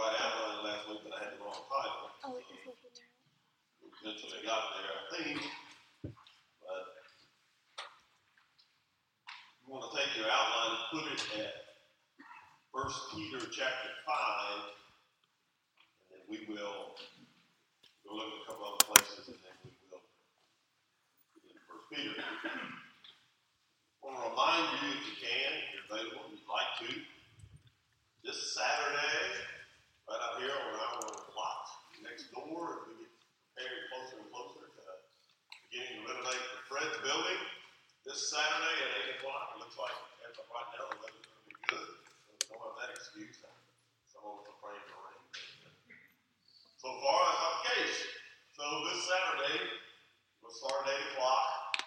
right outline last week, but I had the wrong title. Oh, just looking Eventually got there, I think, but you want to take your outline and put it at First Peter chapter five, and then we will go look at a couple other places, and then we will get into First Peter. I want to remind you, if you can, if you're available, and you'd like to, this Saturday, here on our lot next door, as we get prepared closer and closer to beginning to renovate the Fred's building. This Saturday at eight o'clock, it looks like, as of right now, the weather's gonna be good, so we don't have that excuse. Some us are praying for rain. So far, that's not the case. So this Saturday, we'll start at eight o'clock,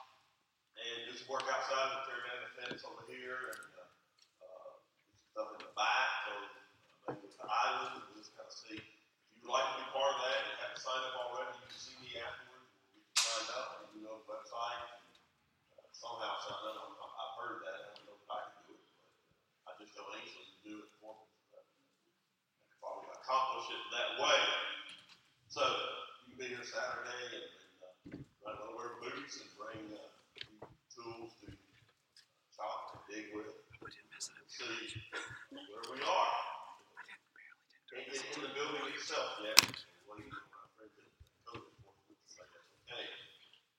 and just work outside and tear down the fence over here, and, uh, uh, stuff in the back, so uh, maybe the island, and just kind of see. If you would like to be part of that, and have signed up already, you can see me afterwards, you signed up, and you know the website. Uh, Somehow, sign up, I'm- I've heard that, I don't know if I can do it, but uh, I just don't anxious to do it for me. so I could Probably accomplish it that way. So, you can be here Saturday, and, and, uh, run over boots and bring, uh, tools to chop and dig with, see where we are. Can't get in the building itself yet. What do you, my friend did, code enforcement, so that's okay.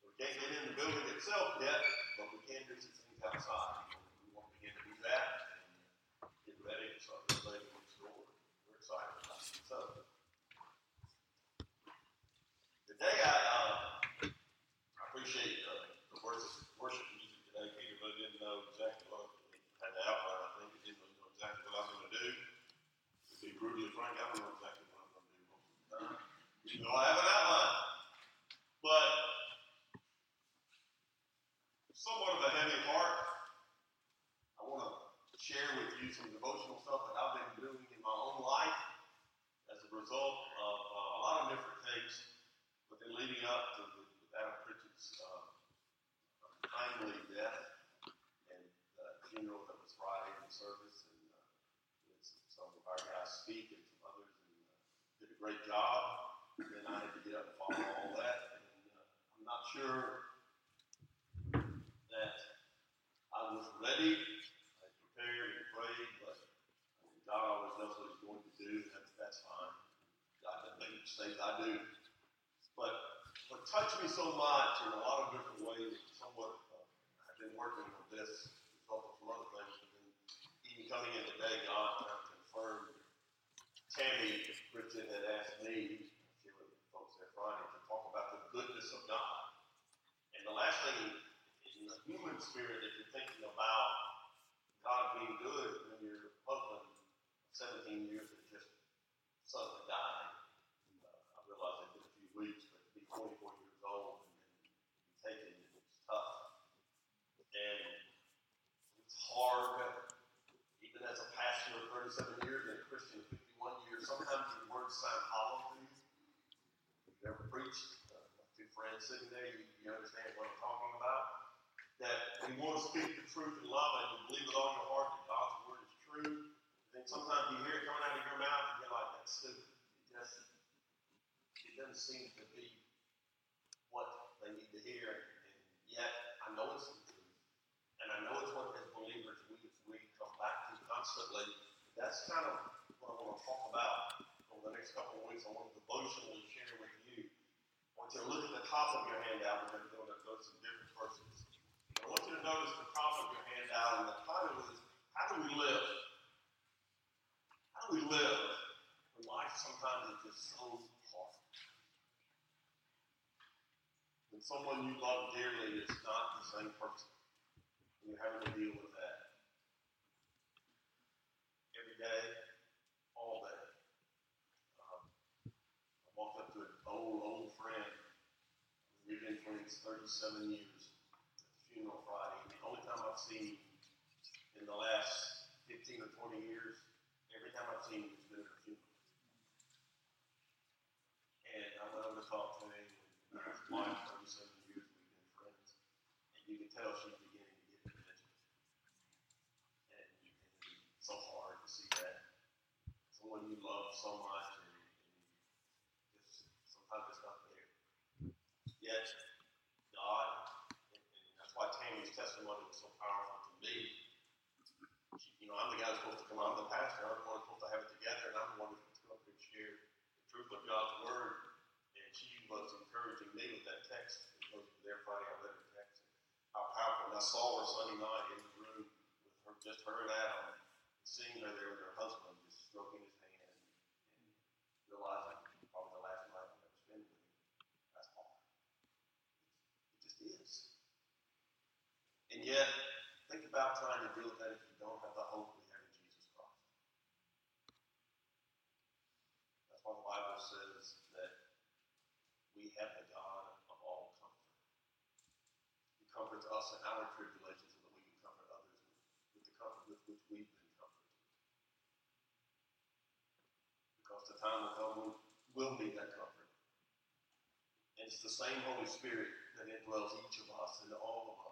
We can't get in the building itself yet, but we can do some things outside. We want to begin to do that and get ready to start renovating next door. We're excited about it. So, today I, uh, I appreciate uh, the worship, worship music today. Peter really didn't know exactly what he had the outline. I think he didn't really know exactly what I was going to do. To be brutally frank, I don't know exactly what I'm going to do most of the time. You know, I have an outline, but somewhat of a heavy heart. I want to share with you some devotional stuff that I've been doing in my own life as a result of uh, a lot of different things, but then leading up to the, Adam Pritchett's uh, timely death and uh, funeral that was Friday in service, and uh, we had some, some of guys and some others, and uh, did a great job. And then I had to get up and follow all that, and uh, I'm not sure that I was ready. I prepared and prayed, but I mean, God always knows what He's going to do. That's, that's fine. God doesn't make mistakes. I do. But what touched me so much in a lot of different ways, somewhat, uh, I've been working with this, result of some other things, but even coming in today, God confirmed. Tammy Bridget had asked me, she was the folks there Friday, to talk about the goodness of God. And the last thing in the human spirit, if you're thinking about God being good when your husband, 17 years, had just suddenly died. And, uh, I realize it's been a few weeks, but to be 44 years old and then be taken, it's tough. And it's hard, even as a pastor of 37 years and a Christian of 51 years, sometimes your words sound hollow you. You've ever preached, uh, two friends sitting there, you, you understand what I'm talking about that we want to speak the truth in love and you believe with all your heart that God's word is true. Then sometimes you hear it coming out of your mouth and you're like, that's stupid. It just it doesn't seem to be what they need to hear. And yet I know it's the truth. And I know it's what as believers we we come back to constantly. That's kind of want to talk about over the next couple of weeks. I want to devotionally share with you. I want you to look at the top of your handout. We're going to go to go to some different verses. I want you to notice the top of your handout, and the title is How Do We Live? How do we live when life sometimes is just so hard? When someone you love dearly is not the same person, and you're having to deal with that every day, all day. Um, I walked up to an old, old friend. We've been friends 37 years funeral Friday. The only time I've seen him in the last 15 or 20 years, every time I've seen him, it's been at a funeral. And I went over to talk to him, and wife, 37 years, we've been friends. And you can tell she's beginning to get dementia. And, and it's so hard to see that. Someone you love so much, and, and just sometimes it's not there. Yet, God, and, that's why Tammy's testimony was so powerful to me. She, you know, I'm the guy who's supposed to come I'm the pastor, I'm the one supposed to have it together, and I'm the one who's supposed to share the truth of God's word. And she was encouraging me with that text. It was there Friday, I read her text. How powerful. And I saw her Sunday night in the room with her, just her and Adam, and seeing her there with her husband, just stroking his hand and realizing probably the last night I'll ever spend with him. That's hard. It just is. And yet, think about trying to deal with that if you don't have the hope we have in Jesus Christ. That's why the Bible says that we have the God of all comfort. He comforts us in our tribulation so that we can comfort others with, the comfort with which we've been comforted. Because the time will come when we'll need that comfort. And it's the same Holy Spirit that indwells each of us and all of us.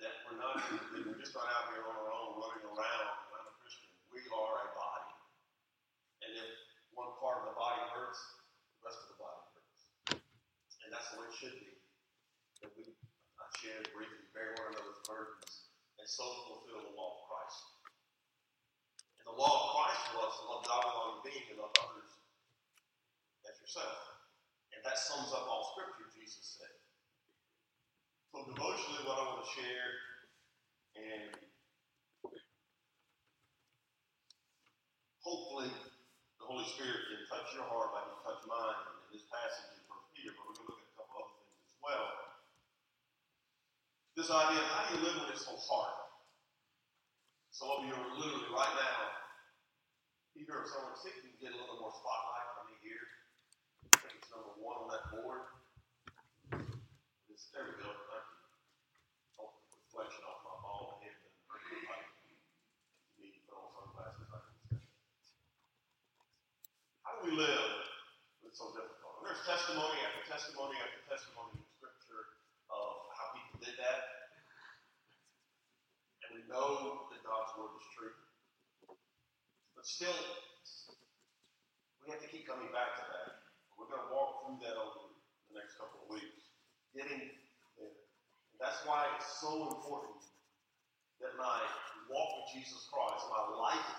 That we're not we're just not out here on our own running around. I'm a Christian. We are a body. And if one part of the body hurts, the rest of the body hurts. And that's the way it should be. That we I shared briefly, bear one another's burdens, and so fulfill the law of Christ. And the law of Christ was to love God with all your being and love others as yourself. And that sums up all scripture, Jesus said. So devotionally, what I want to share, and hopefully the Holy Spirit can touch your heart like He touched mine in this passage in First Peter, but we're going to look at a couple other things as well. This idea of how do you live when it's so hard? Some of you are literally right now, either of someone sick, you can get a little more spotlight from me here. I think it's number one on that board. It's, there we go. Thank you. Oh, reflection off my bald head and hurt my pipe. You need to put on sunglasses. I can see. How do we live it's so difficult? And there's testimony after testimony after testimony in Scripture of how people did that. And we know that God's Word is true. But still, we have to keep coming back to that. We're going to walk through that over the next couple of weeks. Getting there. That's why it's so important that my walk with Jesus Christ, my life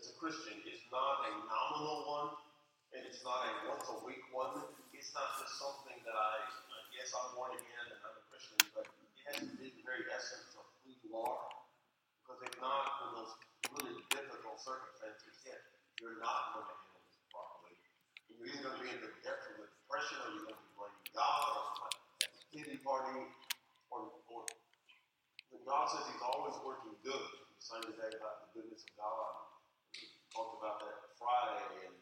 as a Christian, is not a nominal one, and it's not a once a week one. It's not just something that I, uh, guess I'm born again and I'm a Christian, but it has to be the very essence of who you are. Because if not, when those really difficult circumstances hit, you're not going to handle this properly. And you're either going to be in the depths of the depression, or you're going to be blaming God, or a pity party, or, or when God says He's always working good. We sang today about the goodness of God. We talked about that Friday, and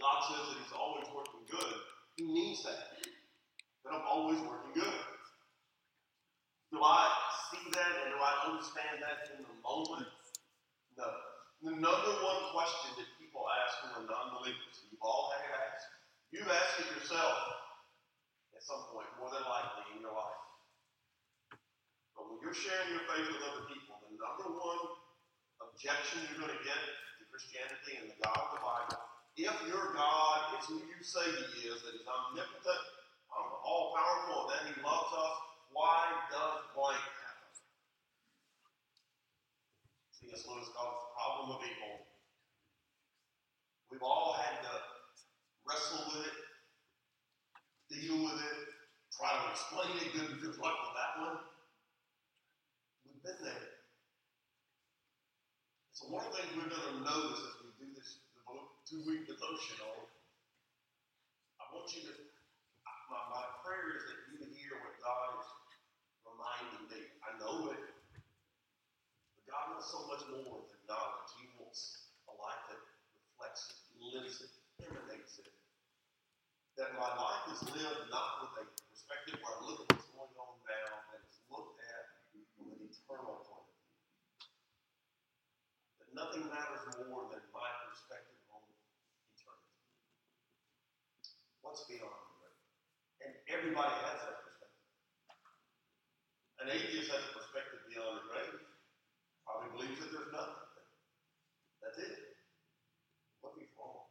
God says that He's always working good, He means that. That I'm always working good. Do I see that and do I understand that in the moment? No. The number one question that people ask when they're non-believers, you've all had it asked. You've asked it yourself at some point, more than likely in your life. But when you're sharing your faith with other people, the number one objection you're going to get to Christianity and the God of the Bible, if your God is who you say He is, that He's omnipotent, all powerful, and that He loves us, why does blank happen? C.S. Lewis calls it the problem of evil. We've all had to wrestle with it, deal with it, try to explain it. Good, good luck with that one. We've been there. So one of the things we're going to notice this two-week devotional, I want you to, my, my prayer is that you hear what God is reminding me. I know it. But God wants so much more than knowledge. He wants a life that reflects it, lives it, emanates it. That my life is lived not with a perspective where I look at what's going on now, but it's looked at from an eternal point of view. That nothing matters more than my perspective on eternity. What's beyond the grave? And everybody has that perspective. An atheist has a perspective beyond the grave. Probably believes that there's nothing. That's it. What if he's wrong?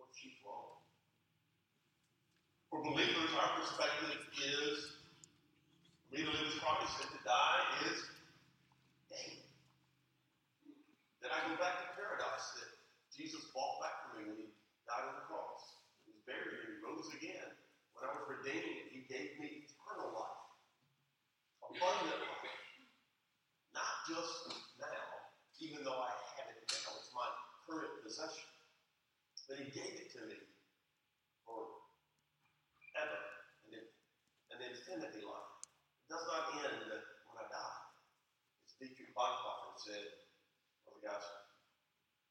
What she's wrong. For believers, our perspective is for me to live is to die is. Then I go back to paradise that Jesus bought back for me when he died on the cross. He was buried and he rose again. When I was redeemed, he gave me eternal life, abundant life. Not just now, even though I have it now, it's my current possession. But he gave it to me for ever and an infinity life. It does not end when I die. As Dietrich Bonhoeffer said, one of the guys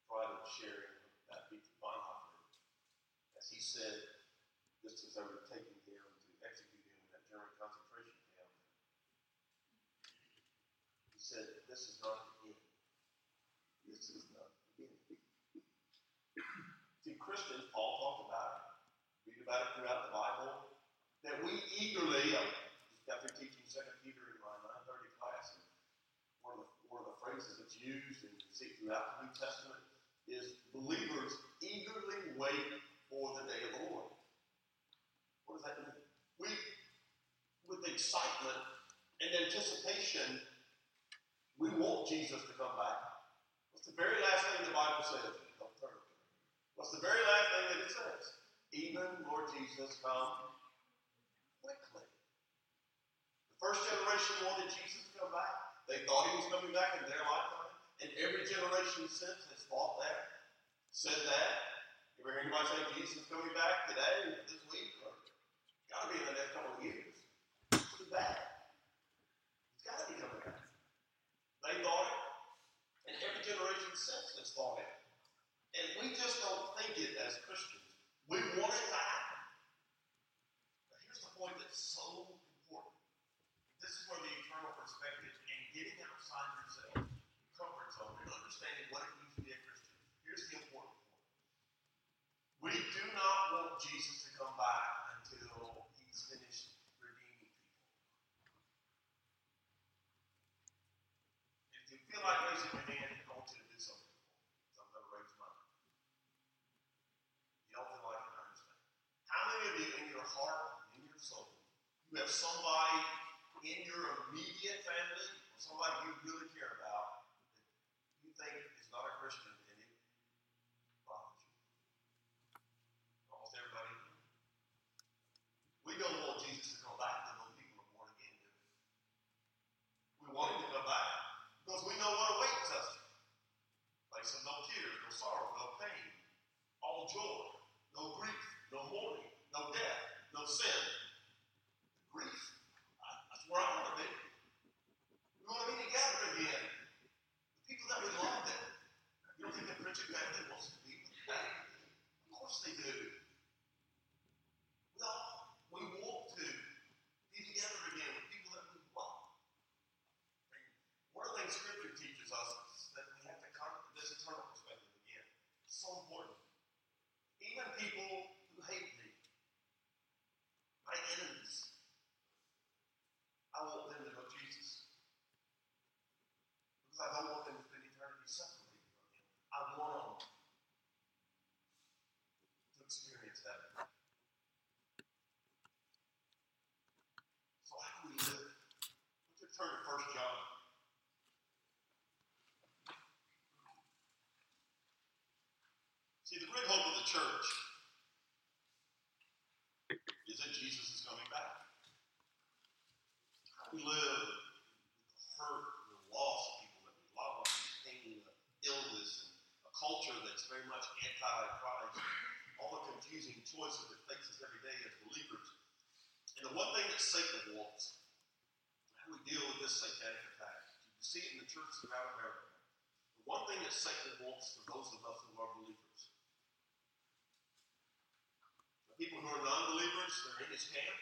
tried sharing about Dietrich Bonhoeffer, as he said, just as they were taking him to execute him in that German concentration camp, he said, This is not the end. This is not the end. See, Christians, Paul talked about it, read about it throughout the Bible, that we eagerly, I got through teaching 2 Peter in my 930 class, and one of the, one of the phrases that's used and you see throughout the New Testament is believers eagerly wait for the day of the Lord. What does that mean? We, with excitement and anticipation, we want Jesus to come back. What's the very last thing the Bible says? Don't turn to it. What's the very last thing that it says? Even Lord Jesus come quickly. The first generation wanted Jesus to come back. They thought he was coming back in their lifetime. And every generation since has thought that, said that. You ever hear anybody say Jesus is coming back today, this week, or got to be in the next couple of years? It's too bad. It's got to be coming back. They thought it, and every generation since has thought it. And we just don't think it as Christians. We want it to happen. But here's the point that's so important. This is where the eternal perspective and getting outside yourself, comfort zone, and understanding what it means to be a Christian. Here's the important point. We do not want Jesus to come back until he's finished redeeming people. If you feel like raising your hand, I want you to do something. So I'm going to raise mine. You don't feel like it, I understand. How many of you in your heart, in your soul, you have somebody in your immediate family, or somebody you really care about, that you think is not a Christian and it bothers you? Almost everybody. We don't want Jesus to come back until those people are born again, do we? We want him to come back because we know what awaits us. Place of no tears, no sorrow, no pain, all joy, no grief, no mourning, no no sin. grief. That's where I want to be. We want to be together again. The people that we love that. You don't think the Pritchard family wants to be with that? Of course they do. We all, we want to be together again with people that we love. And one of the things Scripture teaches us is that we have to come to this eternal perspective again. It's so important. Even people who hate me, my enemies, I want them to know Jesus. Because I don't want them to spend eternity separated from Him. I want them to experience heaven. So how do we live? Let's turn to 1 John. See, the great hope of the church is that Jesus is coming back. How do we live with the hurt, the loss of people that we love, the pain, the illness, and a culture that's very much anti-Christ, all the confusing choices it faces every day as believers. And the one thing that Satan wants, how do we deal with this satanic attack? You can see it in the church throughout America. The one thing that Satan wants for those of us who are believers the people who are non-believers, they're in his camp.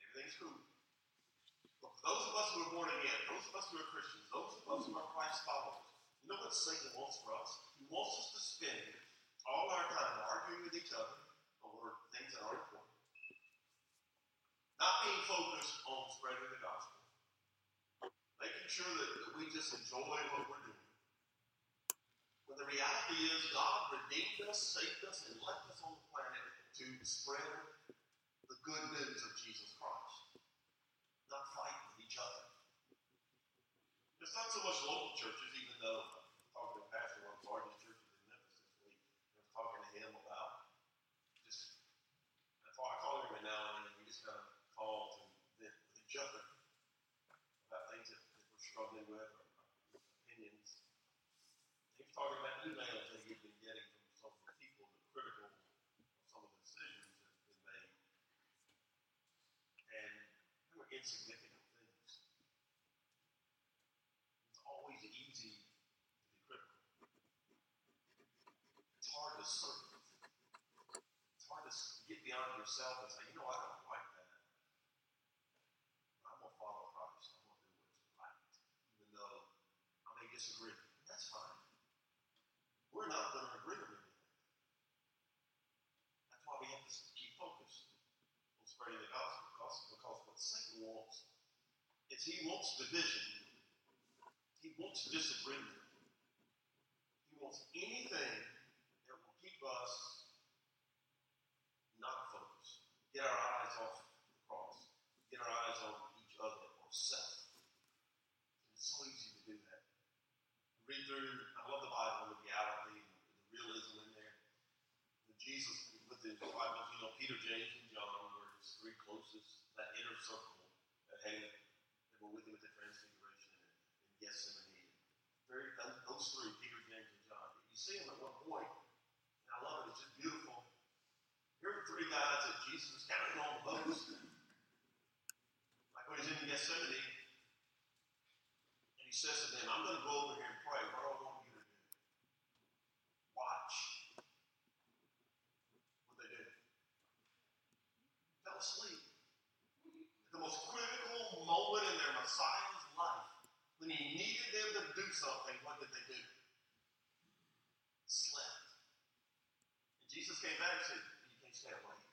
Everything's cool. But for those of us who are born again, those of us who are Christians, those of us who are Christ followers, you know what Satan wants for us? He wants us to spend all our time arguing with each other over things that aren't important. Not being focused on spreading the gospel. Making sure that, that we just enjoy what we're doing. When the reality is God redeemed us, saved us, and left us on the planet to spread the good news of Jesus Christ, not fight with each other. It's not so much local churches, even though I was talking to a pastor of one of the largest churches in Memphis this week. I was talking to him about just, I call, I call him every now and then, and we just kind of call to vent with each other about things that, that we're struggling with or opinions. He was talking about emails that he'd been getting from some of the people that are critical of some of the decisions that have been made. And they were insignificant things. It's always easy to be critical. It's hard to serve. It's hard to get beyond yourself and say, you know, I don't like that. But I'm going to follow Christ. I'm going to do what's right, even though I may disagree. Not going to agree with. That's why we have to keep focused on spreading the gospel because, because what Satan wants is he wants division. He wants disagreement. He wants anything that will keep us not focused. Get our eyes off the cross. Get our eyes on each other or self. And it's so easy to do that. Read through, I love the Bible, the reality, the realism in there. When Jesus, his disciples, you know, Peter, James, and John were his three closest, that inner circle that had, that were with him at the Transfiguration and in Gethsemane. Very, those three, Peter, James, and John. You see them at one point, and I love it, it's just beautiful. Here are three guys that Jesus is counting on the most. Like when he's in Gethsemane, and he says to them, I'm going to go over here and pray. What do I want you to do? Watch. What they do? Fell asleep. At the most critical moment in their Messiah's life, when he needed them to do something, what did they do? Slept. And Jesus came back and said, You can't stay awake.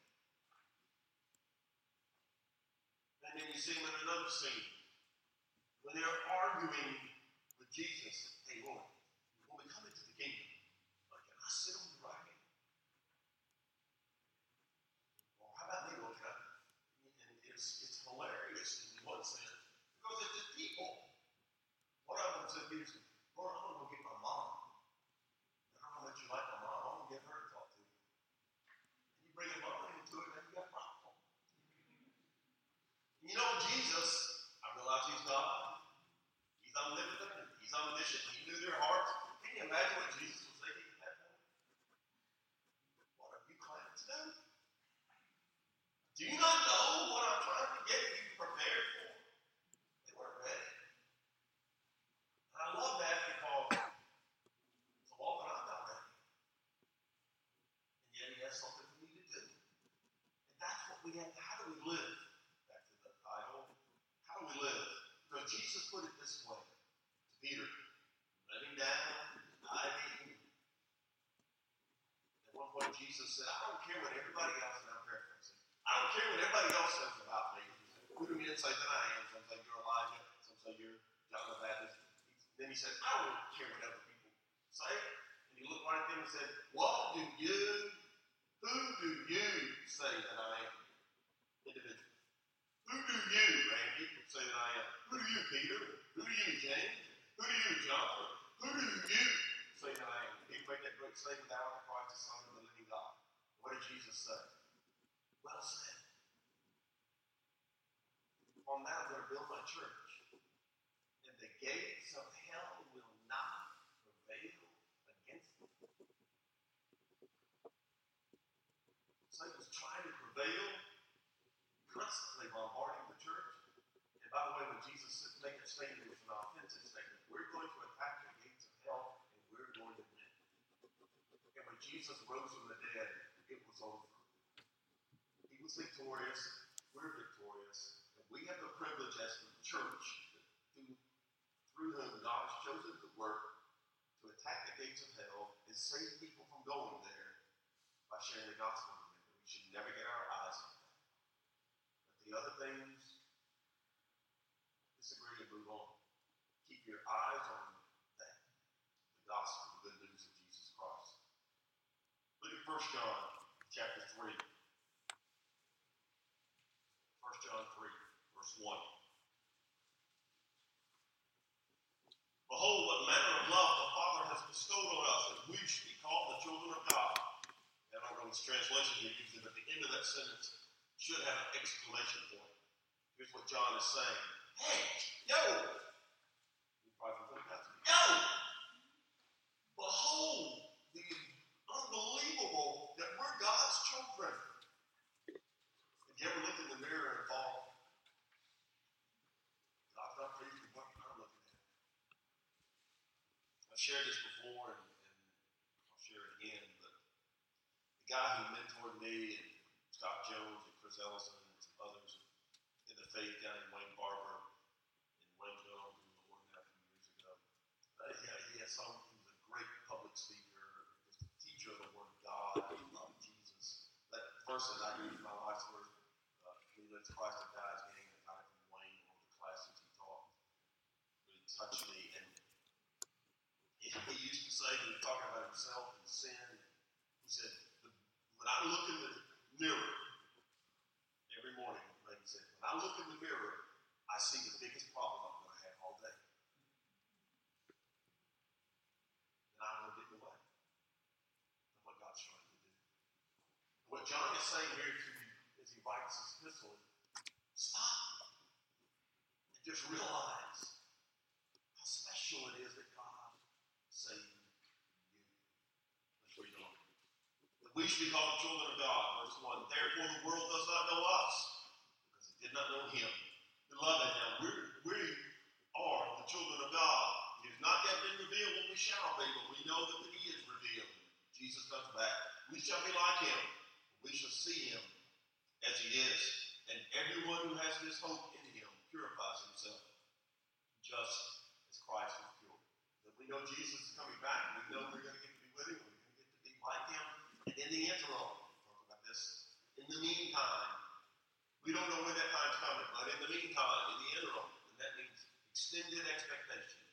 And then you see them in another scene when they're arguing with Jesus. Hey, Lord, when we come into the kingdom, like, can I sit on the right hand? Or how about me, Lord? Can I? And it's, it's hilarious in one sense because it's the people. One of them said, Peter said, Lord, I'm going to go get my mom. I don't know how much you like my mom. I'm going to get her to talk to you. And you bring your mom into it, and you got a problem. You know, Jesus, I realize he's God. He's omnipotent. He's omniscient. He knew their hearts. Can you imagine what Jesus was thinking at that point? What are you clowns doing? Do you not know what I'm trying to get you prepared for? They weren't ready. And I love that because so often I'm not ready. And yet he has something for me to do. And that's what we have. How do we live? Back to the title. How do we live? So Jesus put it this way to Peter. Letting down, diving. At one said, I don't care what everybody else, and I'm paraphrasing, I don't care what everybody else says about me. Who do men say that I am? Some say you're Elijah, some say you're John the Baptist. Then he said, I don't care what other people say. And he looked right at them and said, What do you, who do you say that I am? Individual. Who do you, Randy, say that I am? Who do you, Peter? Who do you, James? Who do you, John? Who do you say that I am? He made that great statement, art the Christ, the of the living God. What did Jesus say? Well said. On that, I'm going to build my church. And the gates of hell will not prevail against it. Satan's trying to prevail, constantly bombarding the church. And by the way, when Jesus made that statement, it was an offensive statement. We're going to attack the gates of hell, and we're going to win. And when Jesus rose from the dead, was over. He was victorious. We're victorious. And we have the privilege as the church, through, whom God has chosen to work, to attack the gates of hell and save people from going there by sharing the gospel with them. We should never get our eyes on that. But the other things, disagree and move on. Keep your eyes on that, the gospel, the good news of Jesus Christ. Look at First John chapter 3. First John 3, verse 1. Behold, what manner of love the Father has bestowed on us, that we should be called the children of God. And I don't know which translation you use, but the end of that sentence should have an exclamation point. Here's what John is saying. Hey, yo! You probably think that's yo! Behold the unbelievable that we're God's children. Have you ever looked in the mirror and thought, God's not pleased with what I'm looking at? I've shared this before and, and I'll share it again, but the guy who mentored me and Scott Jones and Chris Ellison and some others in the faith down in Wayne Barber in Waynesville, who was the a few years ago. Uh, had, he had some, he was a great public speaker, just a teacher of the Word of God, he loved Jesus. That person I used in my life's work, uh, he lived Christ and Guys game, a guy from Wayne, one of the classes he taught, really touched me. Say, talking about himself and sin, he said, when I look in the mirror every morning, like he said, when I look in the mirror, I see the biggest problem I'm going to have all day. And I'm going to get in the way of what God's trying to do. What John is saying here to you as he writes this epistle stop and just realize how special it is that God saved you. Let's read on. That we should be called the children of God. Verse 1. Therefore the world does not know us, because it did not know him. Beloved, now we're, we are the children of God. It has not yet been revealed what we shall be, but we know that when he is revealed, Jesus comes back. We shall be like him. We shall see him as he is. And everyone who has this hope in him purifies himself, just as Christ is pure. That we know Jesus is coming back. We know we're going to get to be with him. We're going to get to be like him. In the interim, talk about this. In the meantime, we don't know when that time's coming, but in the meantime, in the interim, and that means extended expectation.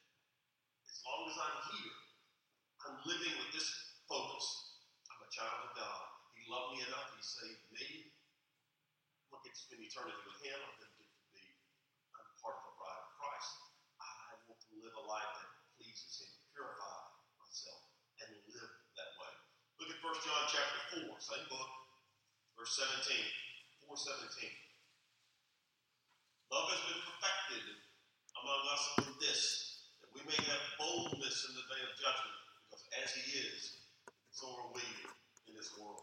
As long as I'm here, I'm living with this focus. I'm a child of God. He loved me enough. He saved me. I'm going to spend eternity with Him. I'm going to get to be I'm part of the bride of Christ. I want to live a life that pleases Him, purify myself, and live that way. Look at 1 John chapter 4, same book, verse 17. 417. Love has been perfected among us in this, that we may have boldness in the day of judgment, because as He is, so are we in this world.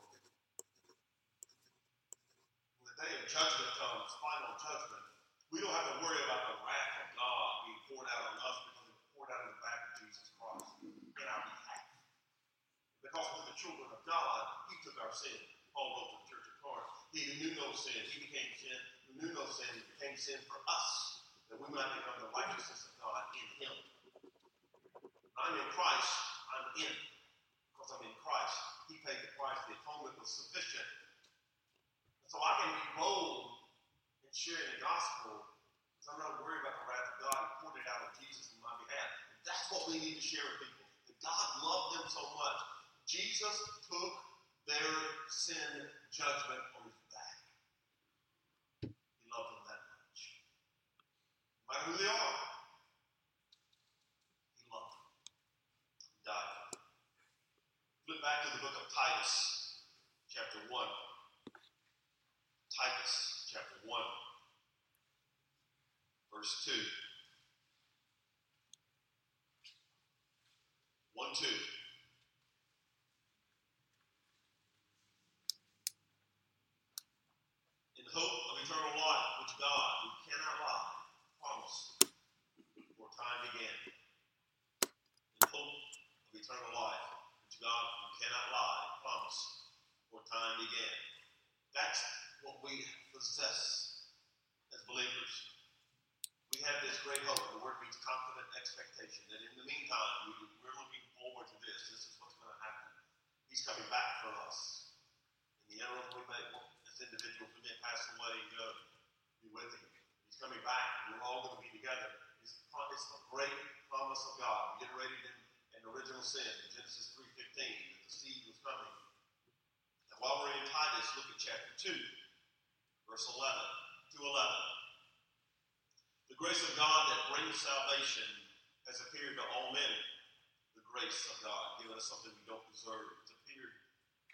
When the day of judgment comes, final judgment, we don't have to worry about the wrath of God being poured out on us because it poured out in the back of Jesus Christ in our behalf. Because we're the children of God, He took our sin. Wrote to the church of Corinth. He knew no sin, He became sin. Who knew no sin, He became sin for us, that we might become the righteousness of God in Him. I'm in Christ, I'm in. Because I'm in Christ. He paid the price. The atonement was sufficient. So I can be bold in sharing the gospel because I'm not worried about the wrath of God. He poured it out on Jesus in my behalf. And that's what we need to share with people. That God loved them so much. Jesus took their sin judgment on his back. He loved them that much. No matter who they are, he loved them. He died for them. Flip back to the book of Titus, chapter 1. Titus, chapter 1, verse 2. 1 2. In hope of eternal life, which God, who cannot lie, promised before time began. In hope of eternal life, which God, who cannot lie, promised before time began. That's what we possess as believers. We have this great hope. The word means confident expectation. That in the meantime, we, we're looking forward to this. This is what's going to happen. He's coming back for us. In the interim, we may, as individuals, we may pass away and go be with Him. He's coming back, and we're all going to be together. It's, it's the great promise of God, reiterated in, in original sin, in Genesis 3.15, that the seed was coming look at chapter 2, verse 11 to 11. The grace of God that brings salvation has appeared to all men. The grace of God, giving us something we don't deserve. It's appeared,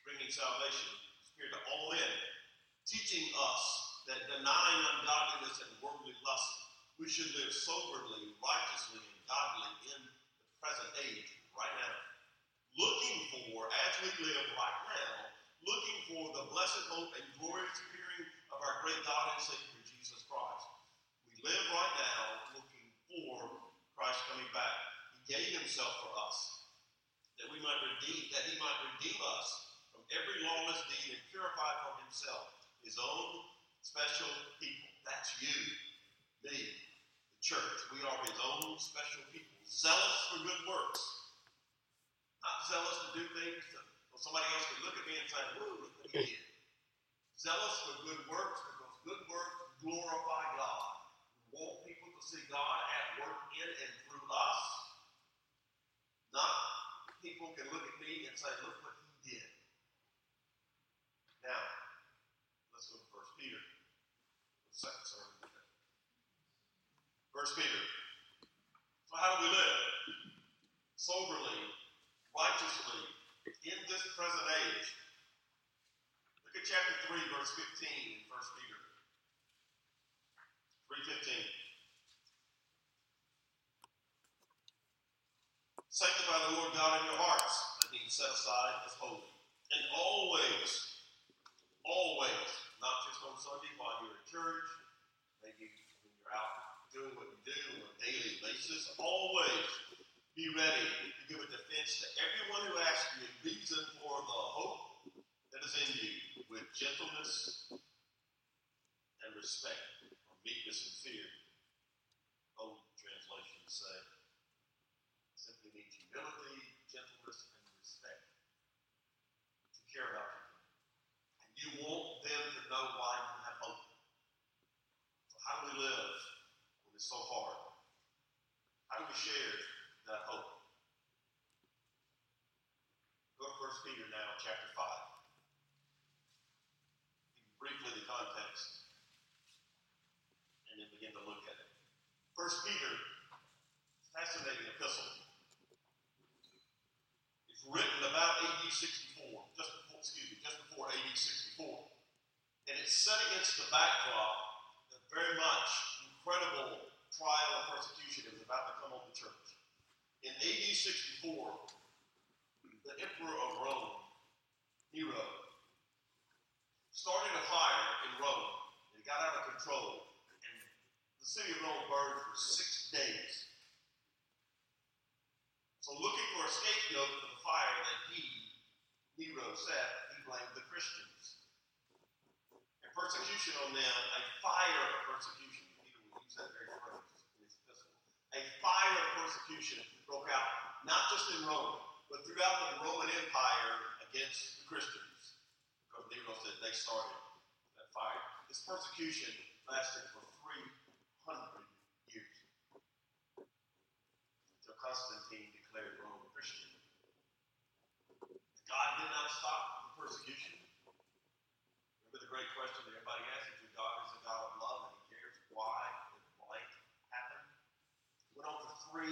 bringing salvation. It's appeared to all men, teaching us that denying ungodliness and worldly lust, we should live soberly, righteously, and godly in the present age, right now. Looking for, as we live right now, looking for the blessed hope and glorious appearing of our great God and Savior Jesus Christ. We live right now looking for Christ coming back. He gave himself for us that we might redeem, that he might redeem us from every lawless deed and purify for himself his own special people. That's you, me, the church. We are his own special people, zealous for good works. Not zealous to do things to, so somebody else can look at me and say, woo, look what he did. Zealous for good works because good works glorify God. We want people to see God at work in and through us. Not people can look at me and say, look what he did. Now, let's go to First Peter. The second sermon today. First Peter. So how do we live? Soberly, righteously, in this present age. Look at chapter 3, verse 15 in 1 Peter. 3.15. Sanctify the Lord God in your hearts, and being set aside as holy. And always, always, not just on Sunday while you're at church, maybe when you're out doing what you do on a daily basis, always be ready to give a defense to everyone who asks you a reason for the hope that is in you with gentleness and respect, or meekness and fear. Old translations say simply need humility, gentleness, and respect. To care about people. And you want them to know why you have hope. So how do we live when it's so hard? How do we share that hope? Go to 1 Peter now, chapter 5. Briefly the context. And then begin to look at it. 1 Peter, fascinating epistle. It's written about AD 64, just before, excuse me, just before AD 64. And it's set against the backdrop of very much incredible trial and persecution was about to come on the church. In AD 64, the emperor of Rome, Nero, started a fire in Rome. It got out of control. And the city of Rome burned for six days. So, looking for a scapegoat for the fire that he, Nero, set, he blamed the Christians. And persecution on them, a fire of persecution, Peter will use that very phrase. A fire of persecution broke out, not just in Rome, but throughout the Roman Empire against the Christians. Because Nero said they started that fire. This persecution lasted for 300 years. Until Constantine declared Rome Christian. God did not stop the persecution. Remember the great question that everybody asks if God is a God of love and He cares why the blank happened? It went on for 300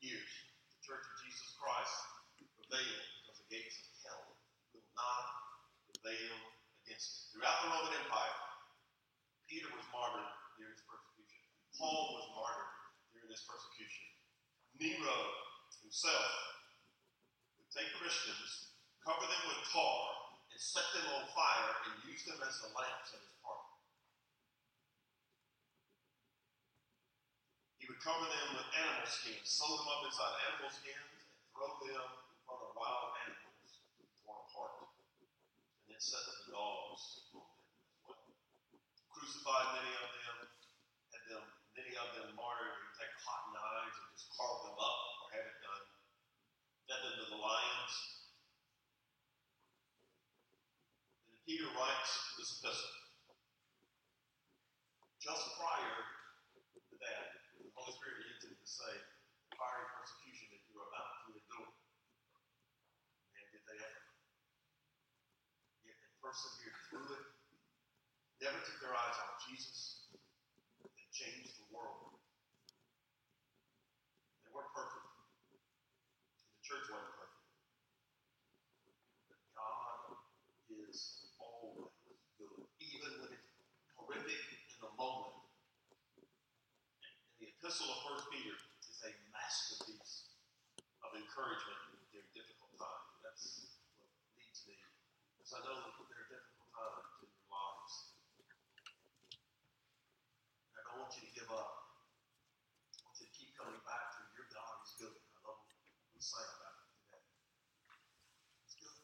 years. The Church of Jesus Christ prevailed because the gates of hell will not prevail against it. Throughout the Roman Empire, Peter was martyred during his persecution. Paul was martyred during this persecution. Nero himself would take Christians, cover them with tar, and set them on fire and use them as the lamps at his party. He cover them with animal skins, sew them up inside animal skins, and throw them in front of wild animals torn apart. And then set the dogs on them as well. Crucified many of them, had them, many of them martyred. He take hot knives and just carve them up or have it done. Fed them to the lions. And Peter writes this epistle. Just prior the Spirit leads him to say, fiery persecution that you are about to endure. And did they ever? Yet persevered through it, never took their eyes off Jesus, and changed the world. They weren't perfect. The church wasn't perfect. But God is always good, even when it's horrific in the moment. And the epistle of First Peter is a masterpiece of encouragement during difficult times. That's what leads me. Because I know that there are difficult times in your lives. And I don't want you to give up. I want you to keep coming back to your God is good. I love what we sang about it today. It's good.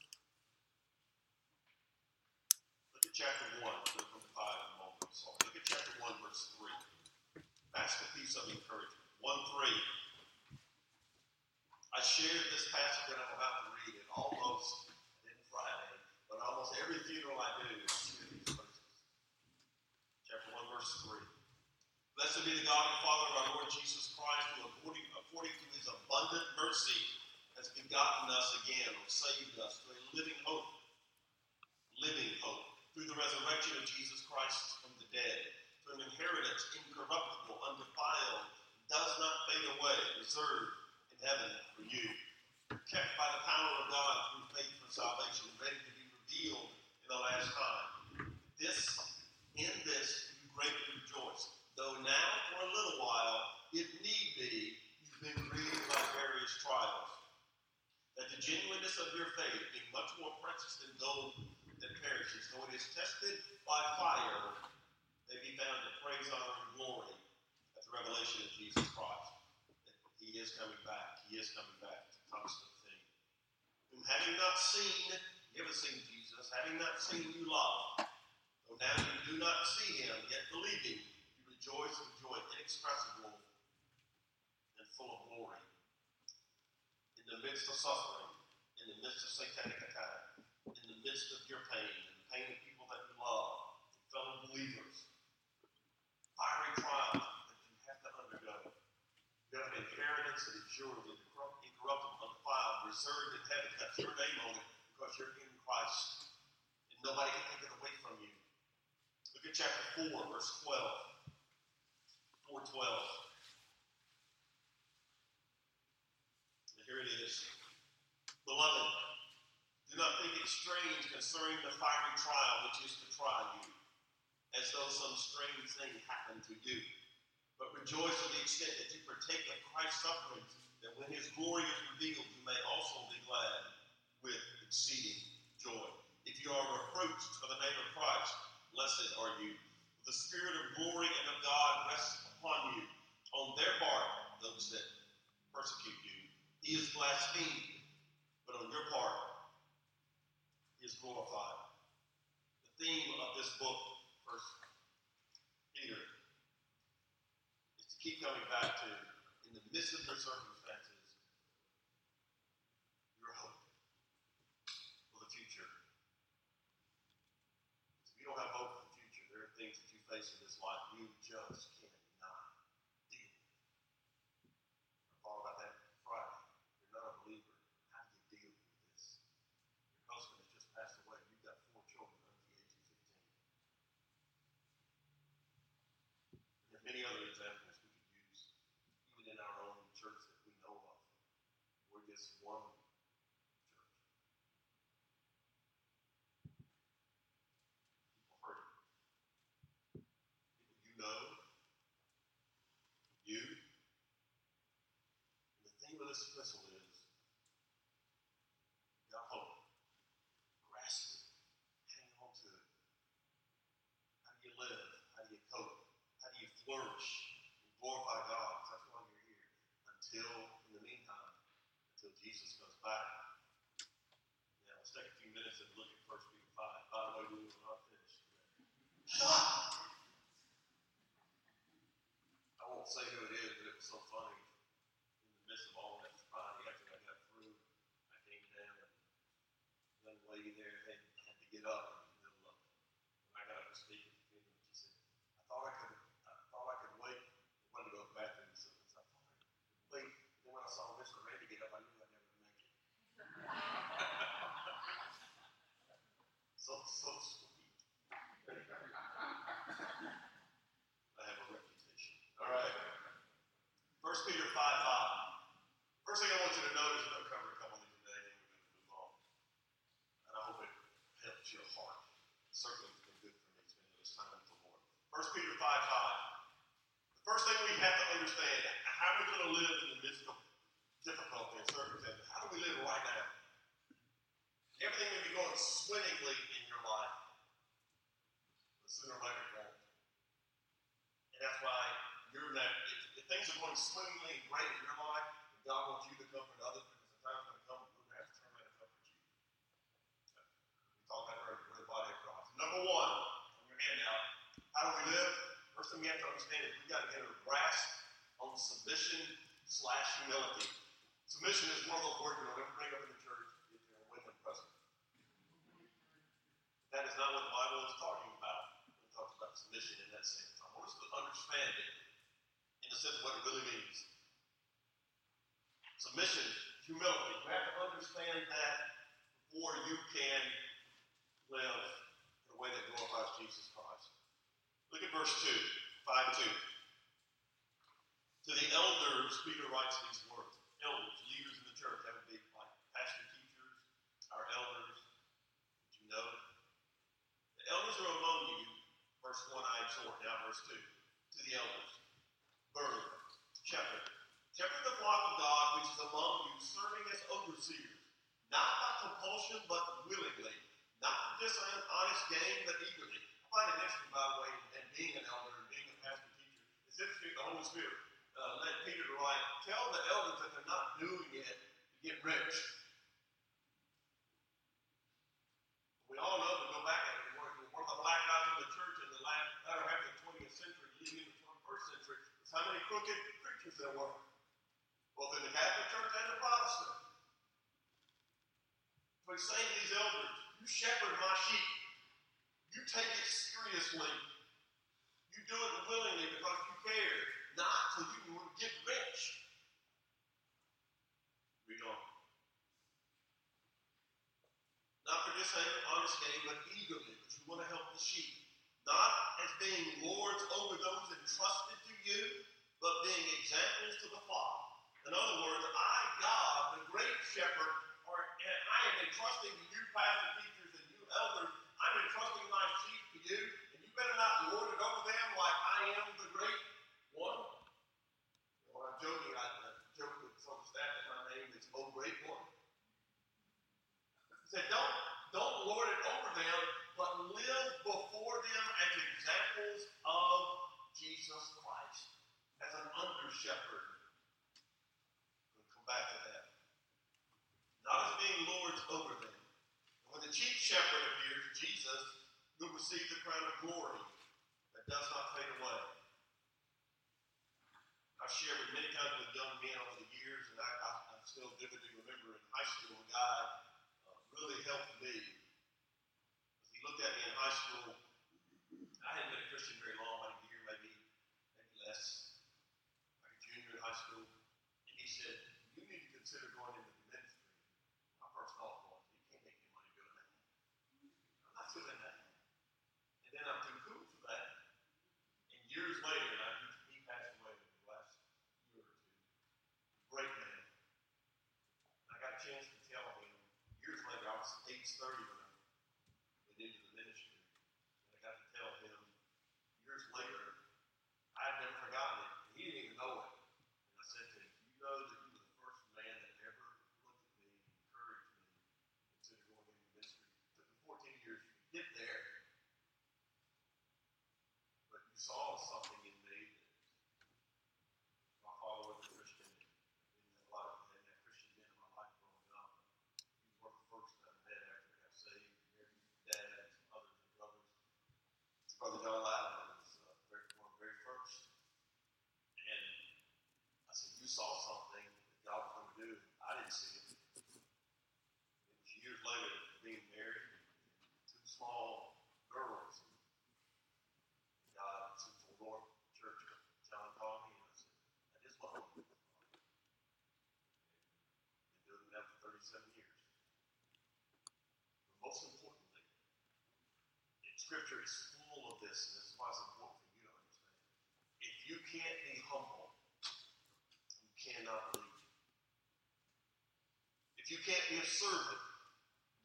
Look at chapter 1. We'll come to 5 in a moment. So look at chapter 1, verse 3. Encouragement. 1 3. I shared this passage that I'm about to read at almost, I didn't Friday, but almost every funeral I do, I share these verses. Chapter 1, verse 3. Blessed be the God and Father of our Lord Jesus Christ, who according, according to his abundant mercy has begotten us again, or saved us to a living hope. Living hope. Through the resurrection of Jesus Christ from the dead, to an inheritance incorruptible, undefiled, does not fade away, reserved in heaven for you, kept by the power of God through faith for salvation, ready to be revealed in the last time. This, in this, you greatly rejoice. Though now, for a little while, if need be, you've been grieved by various trials. That the genuineness of your faith, being much more precious than gold that perishes, though it is tested by fire, may be found in praise, honor, and glory at the revelation of Jesus Christ. That he is coming back. He is coming back. It's a constant thing. Whom having not seen, haven't seen Jesus, having not seen you love, though now you do not see him, yet believing, you rejoice with joy inexpressible and full of glory. In the midst of suffering, in the midst of satanic attack, in the midst of your pain, and the pain of people that you love, fellow believers, fiery trials that you have to undergo. You have an inheritance that is yours, incorruptible, undefiled, reserved in heaven. That's your name on it because you're in Christ. And nobody can take it away from you. Look at chapter 4, verse 12. 412. And here it is. Beloved, do not think it strange concerning the fiery trial which is to try you, as though some strange thing happened to you. But rejoice to the extent that you partake of Christ's sufferings, that when his glory is revealed, you may also be glad with exceeding joy. If you are reproached for the name of Christ, blessed are you. The Spirit of glory and of God rests upon you. On their part, those that persecute you, he is blasphemed, but on your part, he is glorified. The theme of this book, First Peter, is to keep coming back to, in the midst of your circumstances, your hope for the future. If you don't have hope for the future, there are things that you face in this life you just cannot deal with. I thought about that Friday. You're not a believer. How do you deal with this? Your husband has just passed away. You've got four children under the age of 15. And there are many other examples we could use, even in our own church that we know of. We're just one church. People hurting. People you know, you. And the theme of this epistle is got hope. Grasp it. Hang on to it. How do you live? How do you cope? How do you flourish and glorify God? That's why you're here. Until, in the meantime, until Jesus comes back. Now, let's take a few minutes and look at 1 Peter 5. By the way, we will not finish today. I won't say who it is, but it was so funny. ended up in the middle of it. When I got up to speak at the funeral, she said, I thought I could I thought I could wait. I wanted to go to the bathroom so I thought I could wait. Then when I saw Mr. Randy get up, I knew I'd never make it. so so sweet. I have a reputation. All right. First Peter 5 5. First thing I want you to notice Peter 5 5. The first thing we have to understand how are we going to live in the midst of difficulty and circumstances. How do we live right now? Everything may be going swimmingly in your life. But sooner or later, it won't. And that's why you're that. if, if things are going swimmingly great in your life, God wants you to comfort others because the time's going to come when we're going to have to turn around and comfort you. We talked about earlier, we're the body of Christ. Number one, how do we live? First thing we have to understand is we got to get a grasp on submission slash humility. Submission is one of those words you'll never bring up in the church if you're a women present. That is not what the Bible is talking about. It talks about submission in that sense. I want us to understand it in the sense of what it really means. Submission, humility. You have to understand that before you can live a way that glorifies Jesus Christ. Look at verse 2, 5 2. To the elders, Peter writes these words. Elders, leaders in the church, that would be like pastor teachers, our elders, that you know. The elders are among you, verse 1, I exhort, now verse 2. To the elders, burn, shepherd, shepherd the flock of God which is among you, serving as overseers, not by compulsion, but willingly, not for dishonest gain, but eagerly. I find it interesting, by the way, and being an elder and being a pastor teacher, it's interesting the Holy Spirit uh, led Peter to write, tell the elders that they're not doing it to get rich. We all know, to go back at it, one of the black guys in the church in the latter half of the 20th century, leading into the 21st century, is how many crooked preachers there were, both in the Catholic Church and the Protestant. He's saying these elders, you shepherd my sheep. You take it seriously. You do it willingly because you care, not so you can get rich. Read on. Not for dishonest gain, but eagerly, because you want to help the sheep. Not as being lords over those entrusted to you, but being examples to the flock. In other words, I, God, the great shepherd, or and I am entrusting you, pastor teachers, and you elders, I'm my sheep to you, and you better not lord it over them like I am the great one. When I'm joking, I uh, joke with some staff that my name is Oh Great One. He said, don't, don't lord it over them, but live before them as examples of Jesus Christ, as an under shepherd. We'll come back to that. Not as being lords over them. When the chief shepherd appears, Jesus, will receive the crown of glory that does not fade away. I've shared with many times with young men over the years, and I, I, I still vividly remember in high school, a guy uh, really helped me. He looked at me in high school. I hadn't been a Christian very long, about a year, maybe, maybe less, like a junior in high school. And he said, You need to consider going into the ministry. My first thought was, You can't make any money doing that. I'm not doing that. And then I'm too cool for that. And years later, and I, he, he passed away in the last year or two. Great man. I got a chance to tell him years later. I was age 30 when I went into the ministry, and I got to tell him years later. I had never forgotten it. and He didn't even know it. And I said to him, "You know that you were the first man that ever looked at me and encouraged me to consider going into ministry. It took me 14 years to get there, but you saw something in me that my father was a Christian. and didn't have a lot of had that Christian men in my life growing up. He was one of the first that I met after I got saved. Married dad and some others and brothers. Brother John Lattimore was uh, very, one of the very first. And I said, You saw something that God was going to do. I didn't see it. It was years later, being married, and two small girls. And God, Central North Church, John called me, and I said, That is what I'm doing. Been doing that for 37 years. But most importantly, and Scripture is full of this, and this is why it's important for you to understand. If you can't be humble, you cannot lead. If you can't be a servant,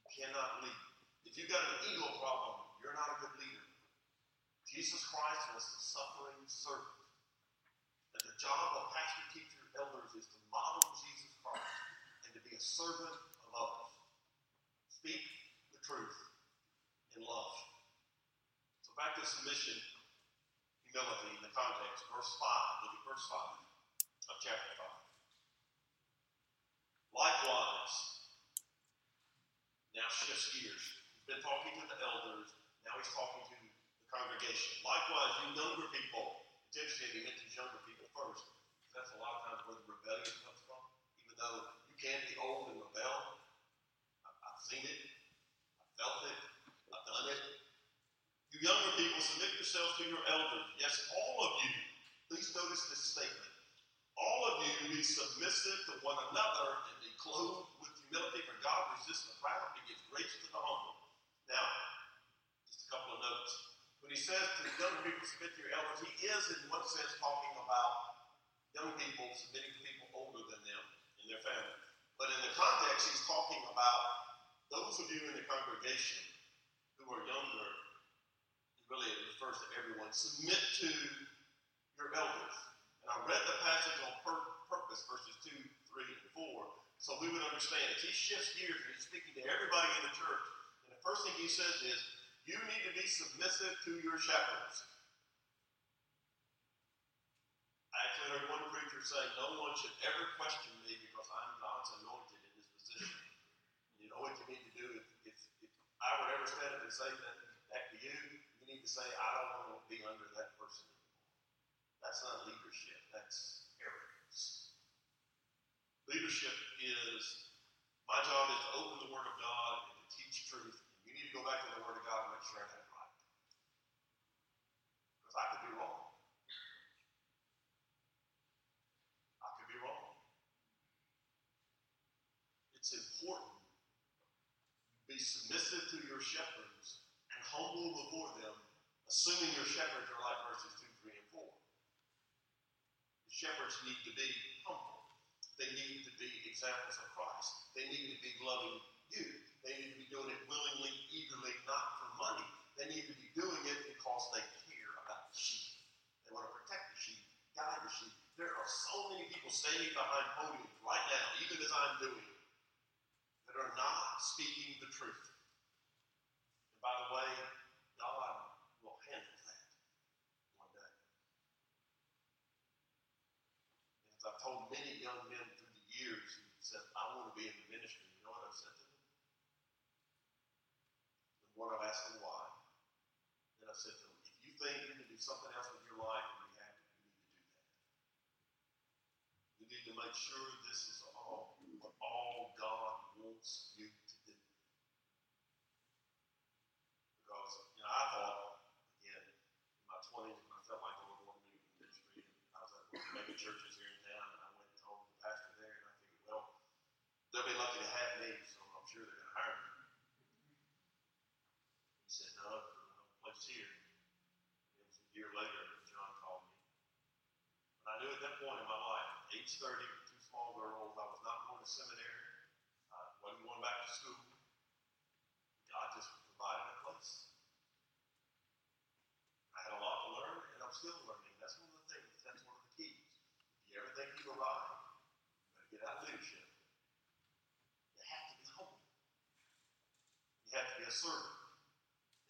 you cannot lead. If you've got an ego problem, you're not a good leader. Jesus Christ was the suffering servant. And the job of pastor, teacher, elders is to model Jesus Christ and to be a servant of others. Speak the truth in love. To submission, humility in the context. Verse 5. Look at verse 5. of chapter 5. Likewise, now shifts gears. He's been talking to the elders, now he's talking to the congregation. Likewise, you younger people, it's interesting he mentions younger people first. That's a lot of times where the rebellion comes from. Even though you can be old and rebel, I've seen it, I've felt it, I've done it. You younger people, submit yourselves to your elders. Yes, all of you. Please notice this statement. All of you be submissive to one another and be clothed with humility, for God resists the proud and gives grace to the humble. Now, just a couple of notes. When he says to the younger people, submit to your elders, he is in one sense talking about young people submitting to people older than them in their family. But in the context, he's talking about those of you in the congregation who are younger, really it refers to everyone, submit to your elders. And I read the passage on pur- purpose, verses 2, 3, and 4, so we would understand. As he shifts gears and he's speaking to everybody in the church, and the first thing he says is, you need to be submissive to your shepherds. I actually heard one preacher say, no one should ever question me because I'm God's anointed in this position. You know what you need to do if, if, if I would ever stand up and say that back to you, say, I don't want to be under that person anymore. That's not leadership, that's arrogance. Leadership is my job is to open the Word of God and to teach truth. You need to go back to the Word of God and make sure I have it right. Because I could be wrong. I could be wrong. It's important you be submissive to your shepherds and humble before them, assuming your shepherds are like verses 2, 3, and 4. The shepherds need to be humble. They need to be examples of Christ. They need to be loving you. They need to be doing it willingly, eagerly, not for money. They need to be doing it because they care about the sheep. They want to protect the sheep, guide the sheep. There are so many people standing behind podiums right now, even as I'm doing, it, that are not speaking the truth. And by the way, God will handle that one day. And as I've told many young men through the years who said, I want to be in the ministry, you know what I've said to them? And one, I've asked them why. Then I've said to them, if you think you can do something else with your life and be happy, you need to do that. You need to make sure this is all what all God wants you to do. Because, you know, I thought, again, in my 20s when I felt like the Lord wanted me in ministry, and I was at one of the mega churches here in town, and I went and told the pastor there, and I figured, well, they'll be lucky to have me, so I'm sure they're going to hire me. He said, no, there's no place here. It was a year later that John called me. But I knew at that point in my life, age 30, with two small girls, I was not going to seminary, I wasn't going back to school. God just provided a place. I had a lot to learn, and I'm still learning. That's one of the things, that's one of the keys. If you ever think you've arrived, you better get out of leadership. You have to be humble. You have to be a servant.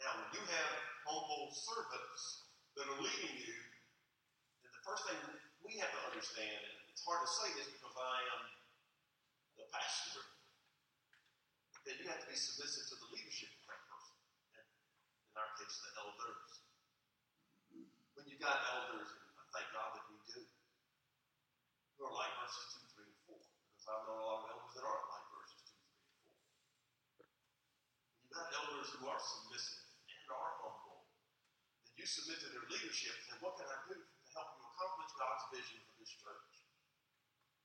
Now, when you have humble servants that are leading you, then the first thing we have to understand, and it's hard to say this because I am the pastor, then you have to be submissive to the leadership of that person. And in our case, the elders. When you've got elders, and I thank God that we do, who are like verses 2, 3, and 4, because I know a lot of elders that aren't like verses 2, 3, and 4. You've elders who are submissive and are humble, then you submit to their leadership, then what can I do to help you accomplish God's vision for this church?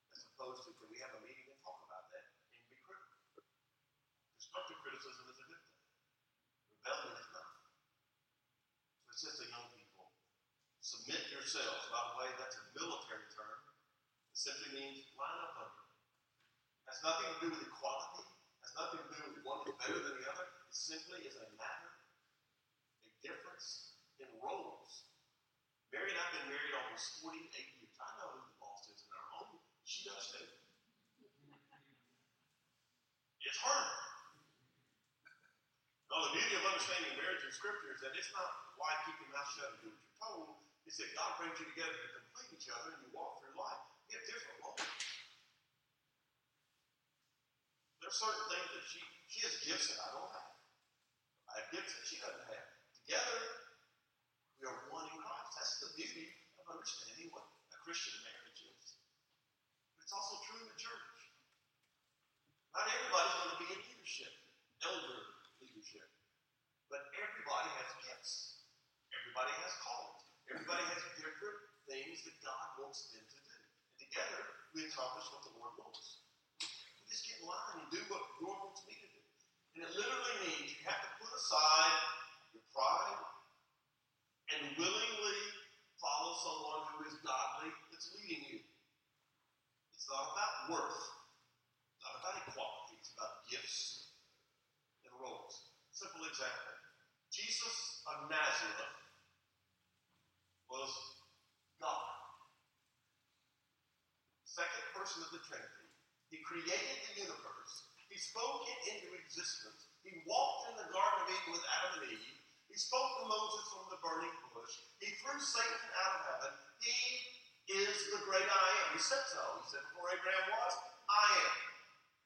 As opposed to, can we have a meeting and talk about that and be critical? Constructive criticism is a good thing. Rebellion is not. So it says to young people, submit yourselves. By the way, that's a military term. It simply means line up under. It has nothing to do with equality. It has nothing to do with one is better than the other. Simply is a matter, a difference in roles. Mary and I have been married almost 48 years. I know who the boss is in our home. She does too. It's her. Now, the beauty of understanding marriage in Scripture is that it's not why keep your mouth shut and do what you're told. It's that God brings you together to complete each other and you walk through life. We have different roles. There are certain things that she she has gifts that I don't have. I have gifts that she doesn't have. Together, we are one in Christ. That's the beauty of understanding what a Christian marriage is. But it's also true in the church. Not everybody's going to be in leadership, elder leadership. But everybody has gifts. Everybody has callings. Everybody has different things that God wants them to do. And together, we accomplish what the Lord wants. We just get in line and do what the Lord wants me to do. And it literally means you have to aside your pride and willingly follow someone who is godly that's leading you. It's not about worth, it's not about equality, it's about gifts and roles. Simple example Jesus of Nazareth was God, second person of the Trinity. He created the universe, He spoke it into existence, He walked in the Garden of Eden with Adam and Eve. He spoke to Moses from the burning bush. He threw Satan out of heaven. He is the great I am. He said so. He said, Before Abraham was, I am.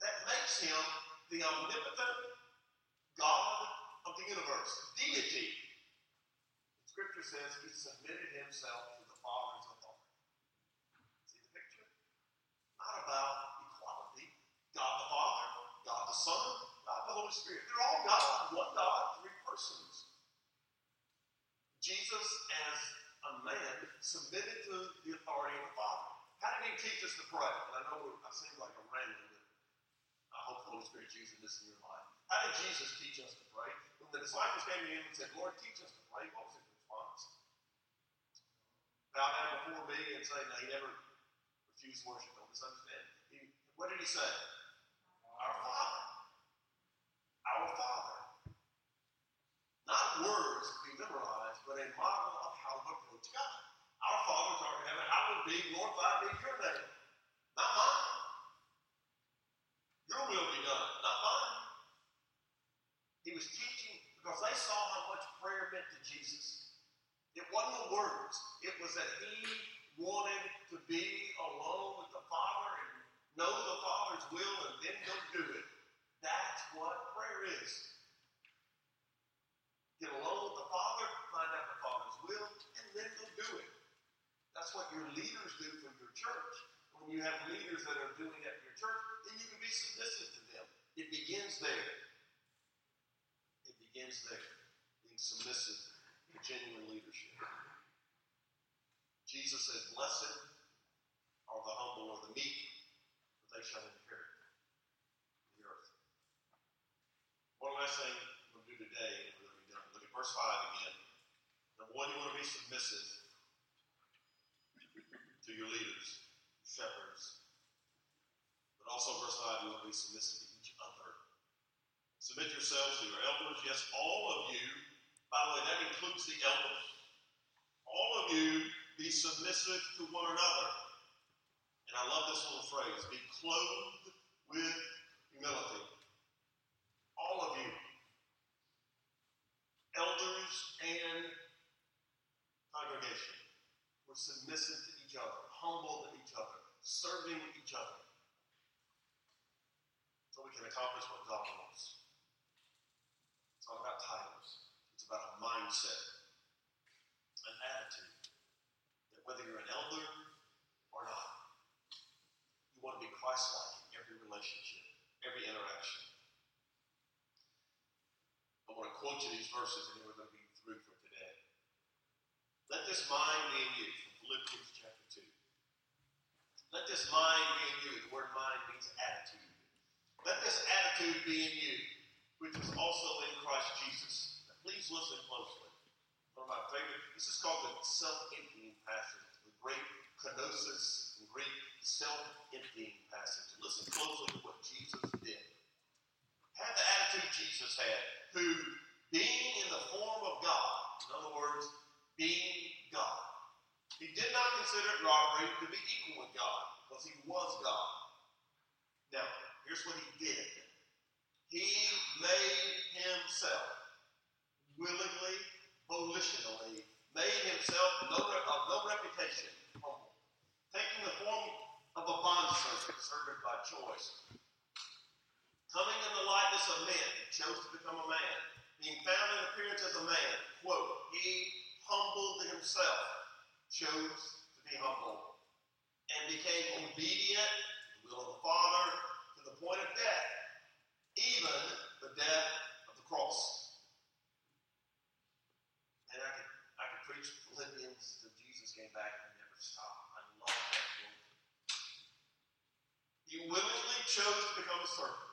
That makes him the omnipotent God of the universe, deity. Scripture says he submitted himself to the Father's authority. See the picture? Not about equality. God the Father, God the Son, the Holy Spirit. They're all God, one God, three persons. Jesus, as a man, submitted to the authority of the Father. How did he teach us to pray? And I know I seem like a random, but I hope the Holy Spirit's using this in your life. How did Jesus teach us to pray? When the disciples came to him and said, Lord, teach us to pray, what was his response? Bow down before me and say, no, he never refused worship. Don't misunderstand. He, what did he say? Our Father. Our Father. Not words to be memorized, but a model of how to approach God. Our Father who art in heaven, hallowed be, glorified be your name. Not mine. Your will be done, not mine. He was teaching because they saw how much prayer meant to Jesus. It wasn't the words, it was that he wanted to be alone with the Father and know the Father's will and then go do it. That's what prayer is. Get alone with the Father, find out the Father's will, and then go do it. That's what your leaders do for your church. When you have leaders that are doing that for your church, then you can be submissive to them. It begins there. It begins there. Being submissive to genuine leadership. Jesus said, Blessed are the humble or the meek, for they shall inherit the earth. One last thing we'll do today, and we're going to be done. Look at verse 5 again. Number one, you want to be submissive to your leaders, shepherds. But also, verse 5, you want to be submissive to each other. Submit yourselves to your elders. Yes, all of you. By the way, that includes the elders. All of you be submissive to one another. And I love this little phrase be clothed with humility. All of you. Elders and congregation. We're submissive to each other, humble to each other, serving each other. So we can accomplish what God wants. It's not about titles, it's about a mindset, an attitude that whether you're an elder or not, you want to be Christ like in every relationship, every interaction. I want to quote you these verses, and then we're going to be through for today. Let this mind be in you, from Philippians chapter 2. Let this mind be in you. The word mind means attitude. Let this attitude be in you, which was also in Christ Jesus. Now, please listen closely. One of my favorite, this is called the self-emptying passage, the great kenosis in Greek, self-emptying passage. Listen closely to what Jesus did. Have the attitude Jesus had, who, being in the form of God, in other words, being God, he did not consider it robbery to be equal with God, because he was God. Now, here's what he did. He made himself willingly, volitionally, made himself no, of no reputation, humble. Taking the form of a bondservant, servant by choice. Coming in the likeness of men, he chose to become a man. Being found in appearance as a man, quote, he humbled himself, chose to be humble, and became obedient to the will of the Father to the point of death, even the death of the cross. And I could, I could preach Philippians till Jesus came back and never stopped. I love that book. He willingly chose to become a servant.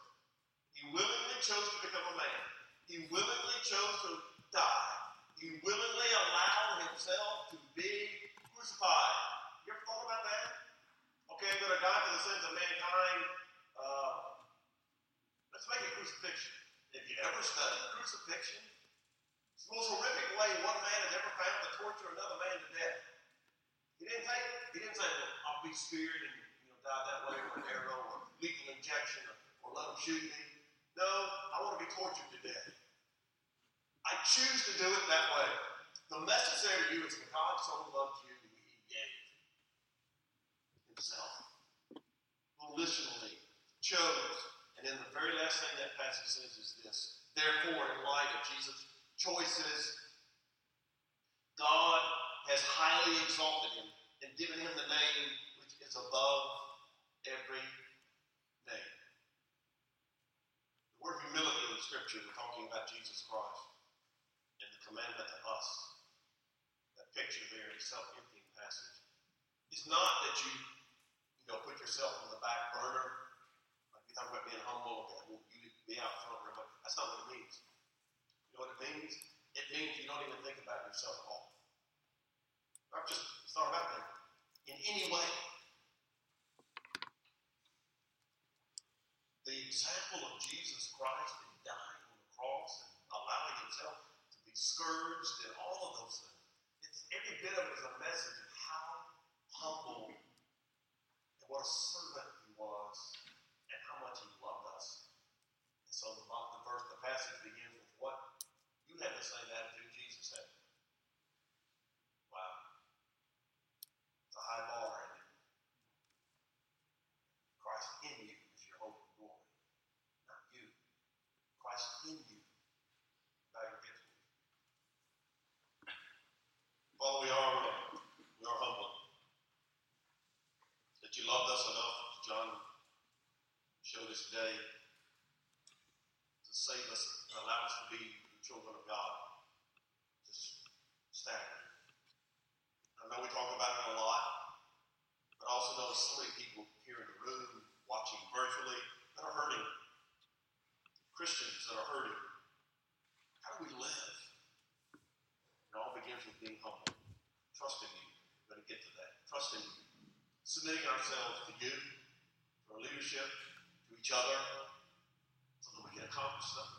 He willingly chose to become a man. He willingly chose to die. He willingly allowed himself to be crucified. You ever thought about that? Okay, I'm going to die for the sins of mankind. Uh, let's make it crucifixion. Have you ever studied crucifixion? It's the most horrific way one man has ever found to torture another man to death. He didn't take. He didn't say, well, "I'll be speared and you know die that way with an arrow or lethal injection or, or let them shoot me." No, I want to be tortured to death. I choose to do it that way. The message there to you is that God so loved you, that He gave Himself volitionally chose. And then the very last thing that passage says is this. Therefore, in light of Jesus' choices, God has highly exalted him and given him the name which is above every name. The word humility in the scripture, we're talking about Jesus Christ commandment to us. That picture there, in the self-emptying passage, is not that you, you know, put yourself on the back burner. Like you talk about being humble, okay, want you be out front, everybody. That's not what it means. You know what it means? It means you don't even think about yourself at all. Not just, it's not about that. In any way. The example of Jesus Christ in dying on the cross and allowing himself scourged and all of those things. It's every bit of it is a message of how humble and what a servant he was and how much he loved us. And so the, the verse, the passage begins with what? You have the same attitude Jesus had. Wow. It's a high bar, isn't it? Christ in you is your hope and glory. Not you. Christ in you. Not your victory. Father, we are, we are humbled that you loved us enough, as John showed us today, to save us and allow us to be the children of God. Just staggering. I know we talk about it a lot, but I also know so many people here in the room, watching virtually, that are hurting. Christians that are hurting. How do we live? It all begins with being humble, trusting you. We're going to get to that. Trusting you. Submitting ourselves to you, to our leadership, to each other, so that we can accomplish stuff